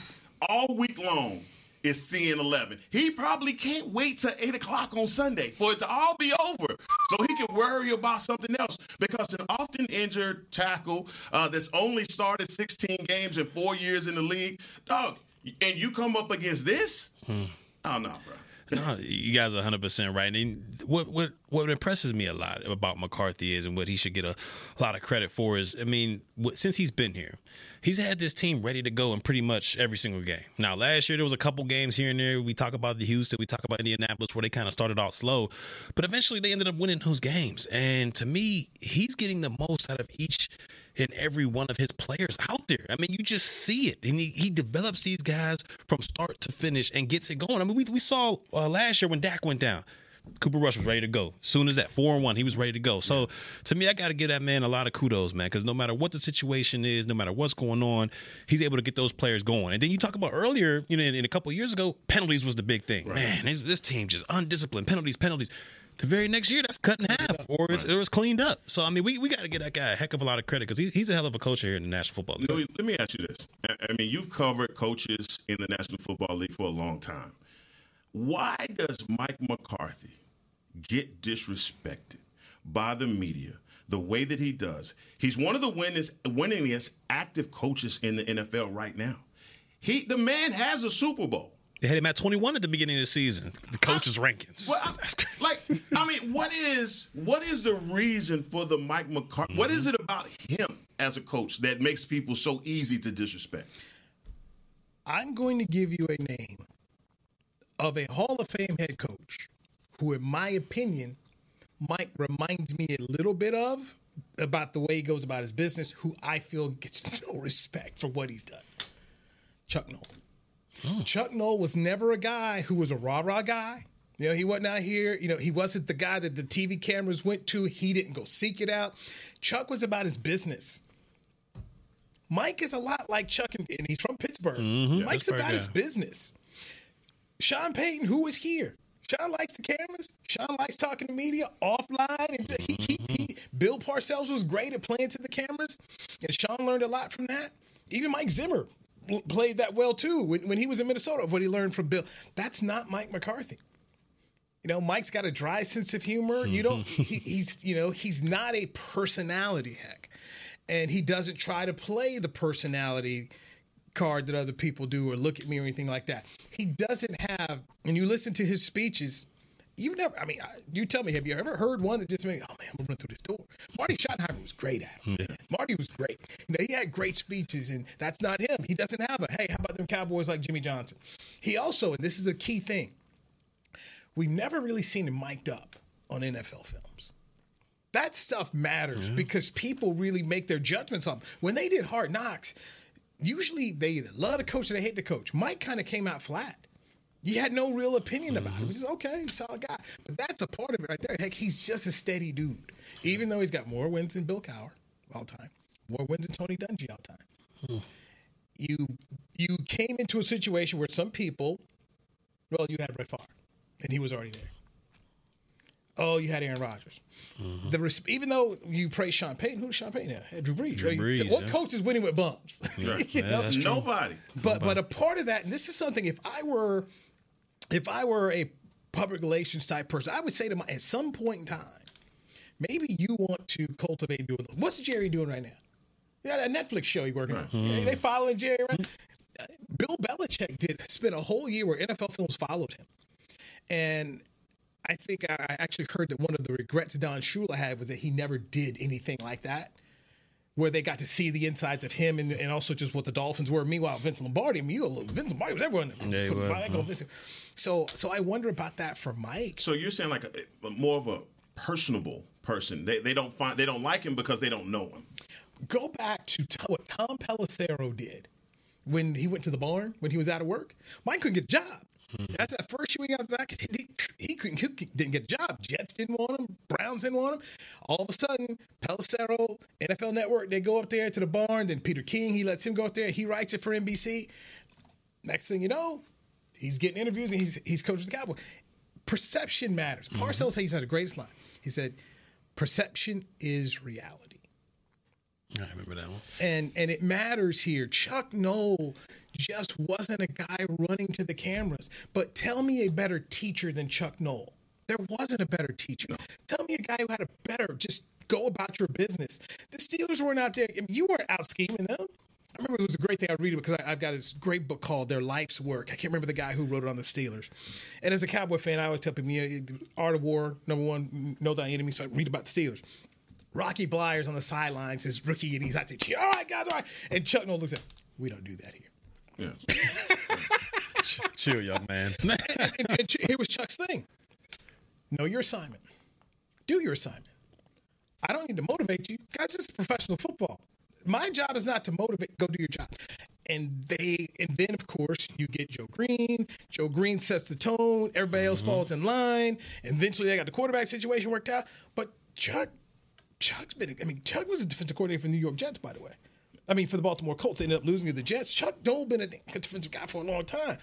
all week long is seeing 11. He probably can't wait till 8 o'clock on Sunday for it to all be over so he can worry about something else. Because an often injured tackle uh, that's only started 16 games in four years in the league, dog, and you come up against this? Oh, no, bro. No, you guys are 100 percent right. And what what what impresses me a lot about McCarthy is, and what he should get a, lot of credit for is, I mean, since he's been here, he's had this team ready to go in pretty much every single game. Now, last year there was a couple games here and there. We talk about the Houston, we talk about Indianapolis, where they kind of started out slow, but eventually they ended up winning those games. And to me, he's getting the most out of each and every one of his players out there. I mean, you just see it, and he, he develops these guys from start to finish and gets it going. I mean, we we saw uh, last year when Dak went down. Cooper Rush was ready to go. As soon as that four and one, he was ready to go. So to me, I got to give that man a lot of kudos, man, because no matter what the situation is, no matter what's going on, he's able to get those players going. And then you talk about earlier, you know, in, in a couple of years ago, penalties was the big thing. Man, this, this team just undisciplined, penalties, penalties. The very next year, that's cut in half, or it's, it was cleaned up. So I mean, we, we got to give that guy a heck of a lot of credit because he, he's a hell of a coach here in the National Football League. Let me ask you this. I I mean, you've covered coaches in the National Football League for a long time. Why does Mike McCarthy get disrespected by the media the way that he does? He's one of the winningest, winningest active coaches in the NFL right now. He, the man has a Super Bowl. They had him at 21 at the beginning of the season. The coaches' rankings. Well, I, like, I mean, what is what is the reason for the Mike McCarthy? What is mm-hmm. it about him as a coach that makes people so easy to disrespect? I'm going to give you a name of a Hall of Fame head coach who, in my opinion, Mike reminds me a little bit of about the way he goes about his business, who I feel gets no respect for what he's done. Chuck Noll. Chuck Noll was never a guy who was a rah rah guy. You know, he wasn't out here. You know, he wasn't the guy that the TV cameras went to. He didn't go seek it out. Chuck was about his business. Mike is a lot like Chuck, and, and he's from Pittsburgh. Mhm. Mike's Pittsburgh about his business. Sean Payton, who was here? Sean likes the cameras. Sean likes talking to media offline. And he, he, he, Bill Parcells was great at playing to the cameras, and Sean learned a lot from that. Even Mike Zimmer played that well too when, when he was in Minnesota. Of what he learned from Bill. That's not Mike McCarthy. You know, Mike's got a dry sense of humor. You don't. Mm-hmm. He, he's you know he's not a personality hack, and he doesn't try to play the personality card that other people do or look at me or anything like that. He doesn't have. And you listen to his speeches. You never. I mean, you tell me. Have you ever heard one that just made? Oh man, I'm gonna run through this door. Marty Schottenheimer was great at it. Marty was great. You know, he had great speeches, and that's not him. He doesn't have a. Hey, how about them Cowboys like Jimmy Johnson? He also, and this is a key thing. We've never really seen him mic'd up on NFL films. That stuff matters because people really make their judgments on. When they did Hard Knocks, usually they either love the coach or they hate the coach. Mike kind of came out flat. He had no real opinion about him. He was okay, solid guy. But that's a part of it right there. Heck, he's just a steady dude. Even though he's got more wins than Bill Cowher all time, more wins than Tony Dungy all time. Hmm. You you came into a situation where some people, well, you had Brett Favre, and he was already there. Oh, you had Aaron Rodgers. Mm-hmm. The res- even though you praise Sean Payton, who did Sean Payton have? Had Drew Brees. Drew I mean, what yeah. coach is winning with bumps? Right. You Yeah, know? that's true. Nobody. But but a part of that, and this is something. If I were, if I were a public relations type person, I would say to my at some point in time, maybe you want to cultivate and do it. What's Jerry doing right now? Yeah, got a Netflix show you working on. Mm-hmm. They, they following Jerry around. Uh, Bill Belichick did spend a whole year where NFL films followed him, and I think I I actually heard that one of the regrets Don Shula had was that he never did anything like that, where they got to see the insides of him and, and also just what the Dolphins were. Meanwhile, Vince Lombardi, I mean, you, Vince Lombardi was everyone. Yeah, was, huh? So, so I wonder about that for Mike. So you're saying like a, a more of a personable person. They, they don't find they don't like him because they don't know him. Go back to t- what Tom Pelissero did when he went to the barn when he was out of work. Mike couldn't get a job. Mm-hmm. That's that first year he got back. He, he couldn't he didn't get a job. Jets didn't want him. Browns didn't want him. All of a sudden, Pelissero, NFL Network, they go up there to the barn. Then Peter King, he lets him go up there. He writes it for NBC. Next thing you know, he's getting interviews and he's he's coaching the Cowboys. Perception matters. Mm-hmm. Parcells said he's not the greatest line. He said, "Perception is reality." I remember that one. and and it matters here. Chuck Noll just wasn't a guy running to the cameras. But tell me a better teacher than Chuck Noll. There wasn't a better teacher. Tell me a guy who had a better just go about your business. The Steelers weren't out there. I mean, you weren't out scheming them. I remember it was a great thing I read it because I, I've got this great book called Their Life's Work. I can't remember the guy who wrote it on the Steelers. And as a Cowboy fan, I always tell people, you know, Art of War, number one, know thy enemy. So I read about the Steelers. Rocky Bleier on the sidelines, his rookie, and he's out there all right, guys, all right. And Chuck Noll looks at, we don't do that here. Yeah. Chill, young man. and, and Ch- here was Chuck's thing know your assignment, do your assignment. I don't need to motivate you. Guys, this is professional football. My job is not to motivate, go do your job. And they, and then of course you get Joe Greene. Joe Greene sets the tone. Everybody else mm-hmm. falls in line. Eventually they got the quarterback situation worked out. But Chuck, Chuck's been, I mean, Chuck was a defensive coordinator for the New York Jets, by the way. I mean, for the Baltimore Colts, they ended up losing to the Jets. Chuck Dole been a defensive guy for a long time.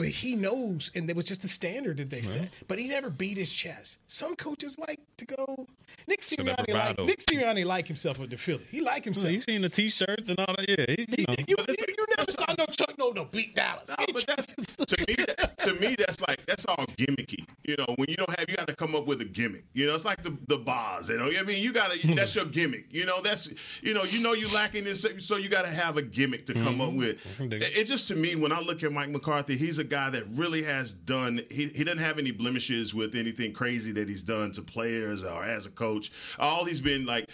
I mean, he knows, and it was just the standard that they set. But he never beat his chest. Some coaches like to go. Nick Sirianni, like. Nick Sirianni, like himself with the Philly. He like himself. you seen the t-shirts and all that? Yeah. He, you know. You, you, you never saw no Chuck no no beat Dallas. but that's to me. That, to me, that's like that's all gimmicky. You know, when you don't have, you got to come up with a gimmick. You know, it's like the the bars. You know, I mean, you got to. that's your gimmick. You know, that's you know, you know, you lacking this, so you got to have a gimmick to mm-hmm. come up with. It, it just to me, when I look at Mike McCarthy, he's a guy that really has done. He he doesn't have any blemishes with anything crazy that he's done to players or as a coach. All he's been like,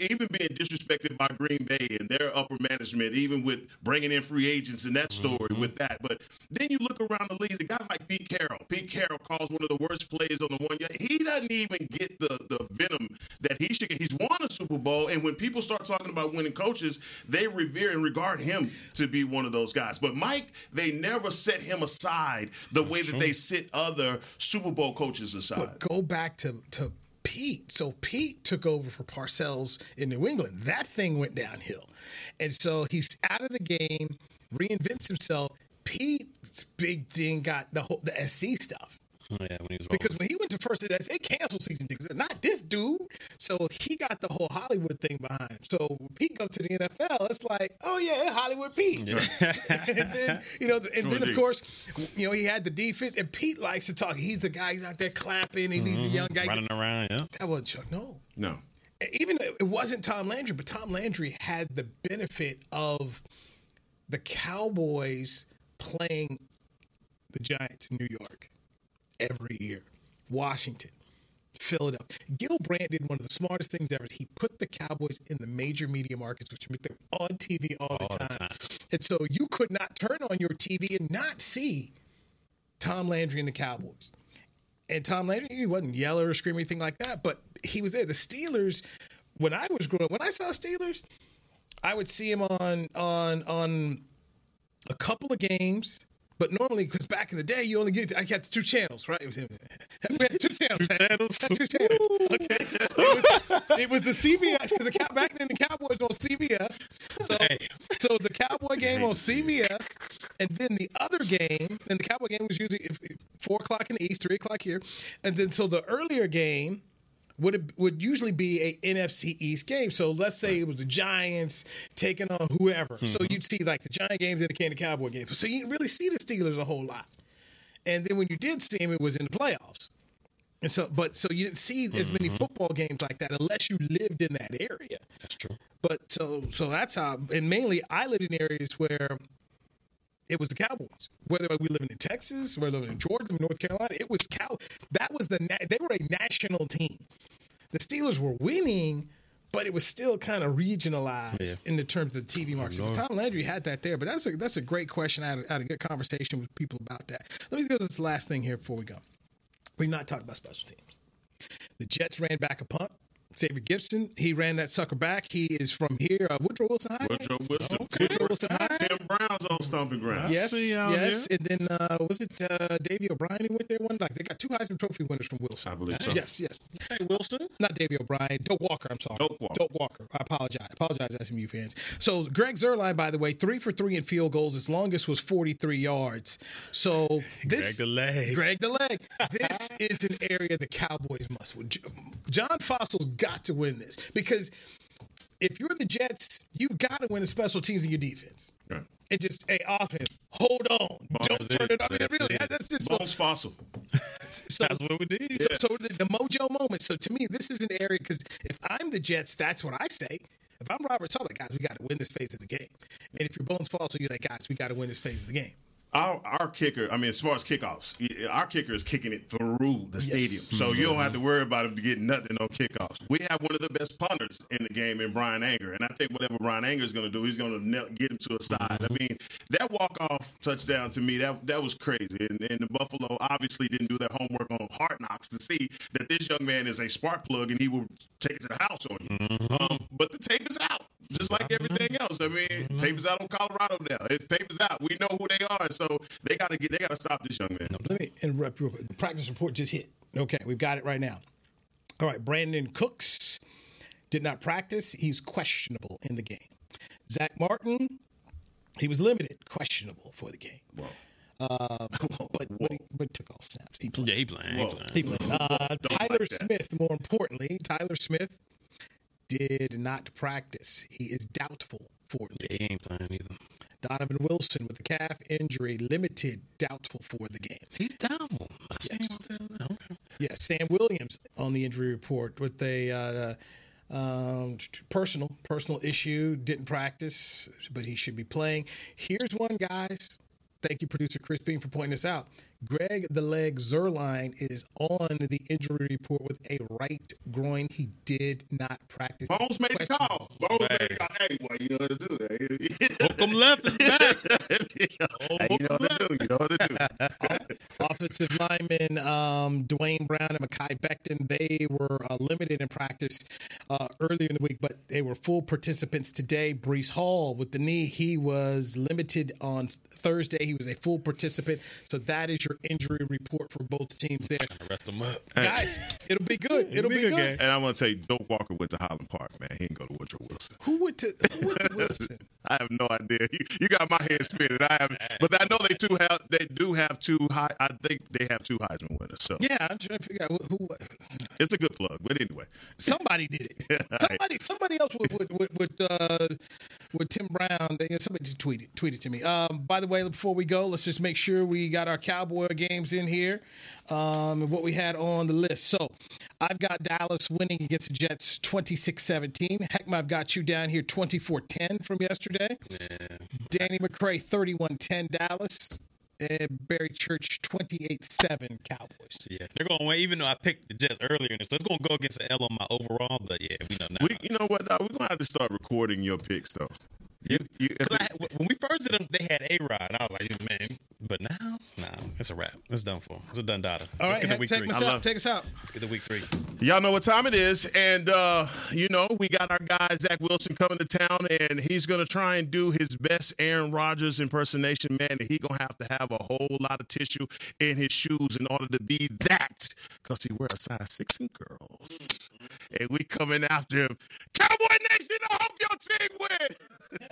even being disrespected by Green Bay and their upper management, even with bringing in free agents and that mm-hmm. story with that. But then you look around the league, the guys like Pete Carroll. Pete Carroll calls one of the worst plays on the one yard. He doesn't even get the the venom that he should get. He's won a Super Bowl, and when people start talking about winning coaches, they revere and regard him to be one of those guys. But Mike, they never set him aside the way that they sit other Super Bowl coaches aside. But go back to to Pete. So Pete took over for Parcells in New England. That thing went downhill, and so he's out of the game, reinvents himself. Pete's big thing got the whole the SC stuff. Oh, yeah, when he was Because when he went to first, they they canceled season tickets. Not this dude. So he got the whole Hollywood thing behind him. So when Pete go to the NFL, it's like, oh yeah, Hollywood Pete. and then you know, and then of course, you know, he had the defense, and Pete likes to talk. He's the guy. He's out there clapping, and he's a mm-hmm. young guy. running around. Yeah, That wasn't Chuck. No, no. even though it wasn't Tom Landry, but Tom Landry had the benefit of the Cowboys playing the Giants in New York every year, Washington, Philadelphia. Gil Brandt did one of the smartest things ever. He put the Cowboys in the major media markets, which meant they were on TV all, the, time. And so you could not turn on your TV and not see Tom Landry and the Cowboys. And Tom Landry, he wasn't yelling or screaming or anything like that, but he was there. The Steelers, when I was growing up, when I saw Steelers, I would see him on on on a couple of games. But normally, because back in the day, you only get I got two channels, right? It was, we had two channels. Two channels. Two channels. Okay. It was, it was the CBS because the Cow- back then the Cowboys were on CBS. So, so it was the Cowboy game on CBS, and then the other game, and the Cowboy game was usually four o'clock in the East, three o'clock here, and then so the earlier game would it, would usually be a NFC East game. So let's say it was the Giants taking on whoever. So mm-hmm. you'd see like the Giant games and the Candy Cowboy games. So you didn't really see the Steelers a whole lot. And then when you did see them, it was in the playoffs. And so, but so you didn't see as many mm-hmm. football games like that unless you lived in that area. That's true. But so so that's how, and mainly I lived in areas where it was the Cowboys. Whether we living in Texas, whether we living in Georgia, North Carolina, it was cow. That was the na- they were a national team. The Steelers were winning, but it was still kind of regionalized Yeah. in the terms of the TV oh, market. So Tom Landry had that there, but that's a that's a great question. I had, a- had a good conversation with people about that. Let me go to this last thing here before we go. We've not talked about special teams. The Jets ran back a punt. Xavier Gipson, he ran that sucker back. He is from here, uh, Woodrow Wilson High. Woodrow Wilson, Woodrow Wilson High. Tim Brown's on stomping ground. Yes, yes. And then uh, was it uh, Davey O'Brien who went there one? Like they got two Heisman Trophy winners from Wilson. I believe so. Yes, yes. Hey, Wilson? Not Davey O'Brien. Doak Walker. I'm sorry. Doak Walker. Doak Walker. I apologize. I apologize, SMU fans. So Greg Zuerlein, by the way, three for three in field goals. His longest was 43 yards. So this Greg the leg. Greg the leg. This is an area the Cowboys must. John Fassel's got to win this because if you're the Jets, you've got to win the special teams in your defense. Right. And just a offense. Hold on. Don't turn it. it up. That's really, it. that's just Bones Fassel. so, That's what we did. so, so the, the mojo moment. So to me, this is an area because if I'm the Jets, that's what I say. If I'm Robert Saleh, guys, we got to win this phase of the game. And if you're Bones Fassel, you're like, guys, we got to win this phase of the game. Our our kicker, I mean, as far as kickoffs, our kicker is kicking it through the stadium, so mm-hmm. you don't have mm-hmm. to worry about him to get nothing on kickoffs. We have one of the best punters in the game in Bryan Anger, and I think whatever Bryan Anger is going to do, he's going to get him to a side. I mean, that walk off touchdown to me, that that was crazy. And, and the Buffalo obviously didn't do their homework on Hard Knocks to see that this young man is a spark plug, and he will take it to the house on you. Mm-hmm. Um, but the tape is out. Just like everything else, I mean, tape is out on Colorado now. It's tape is out. We know who they are, so they got to get. They got to stop this young man. Let me interrupt real quick. The practice report just hit. Okay, we've got it right now. All right, Brandin Cooks did not practice. He's questionable in the game. Zack Martin, he was limited, questionable for the game. Uh, but, but, he, but took all snaps. He played. Yeah, he playing. He Whoa. He played. Uh, Tyler Smith, more importantly, Tyler Smith did not practice. He is doubtful for the game. he ain't playing either. Donovan Wilson with a calf injury, limited, doubtful for the game. He's doubtful. Yes. yes, Sam Williams on the injury report with a uh, um, personal personal issue. Didn't practice, but he should be playing. Here's one, guys. Thank you, producer Chris Bean, for pointing this out. Greg the Leg Zuerlein is on the injury report with a right groin. He did not practice. Bones made the call. Bones made the call. Hey, well, you know what to do there. Hook 'em left is back. hey, you know what to do. You know what to do. Offensive linemen um, Duane Brown and Mekhi Becton, they were uh, limited in practice uh, earlier in the week, but they were full participants today. Breece Hall with the knee, he was limited on Thursday. He was a full participant. So that is your injury report for both teams there. Rest them up. Guys, it'll be good. It'll, be, good. And I want to say, Doak Walker went to Highland Park, man. He didn't go to Woodrow Wilson. Who went to, who went to Wilson? I have no idea. You, you got my head spinning. I have, but I know they do have they do have two high. I think they have two Heisman winners. So yeah, I'm trying to figure out who. who it's a good plug. But anyway, somebody did it. somebody somebody else with with with, with, uh, with Tim Brown. They, somebody tweeted tweeted to me. Um, by the way, before we go, let's just make sure we got our Cowboy games in here um, and what we had on the list. So I've got Dallas winning against the Jets 26 17. Heck, I've got you down here 24 10 from yesterday. Danny McCray 31 10 Dallas. And Barry Church 28 7 Cowboys. Yeah, they're going to win, even though I picked the Jets earlier. So it's going to go against the L on my overall. But yeah, we know now. we, you know what? Dog? We're gonna have to start recording your picks though. You, you, 'Cause I, when we first did them, they had A Rod. I was like, man. But now, no, it's a wrap. It's done for. It's a done data. All Let's right, get to week take three. us out. Take us out. Let's get to week three. Y'all know what time it is, and uh, you know we got our guy Zach Wilson coming to town, and he's gonna try and do his best Aaron Rodgers impersonation, man. And he gonna have to have a whole lot of tissue in his shoes in order to be that, cause he wears a size six in girls, and we coming after him. Cowboy Nation, I hope your team win.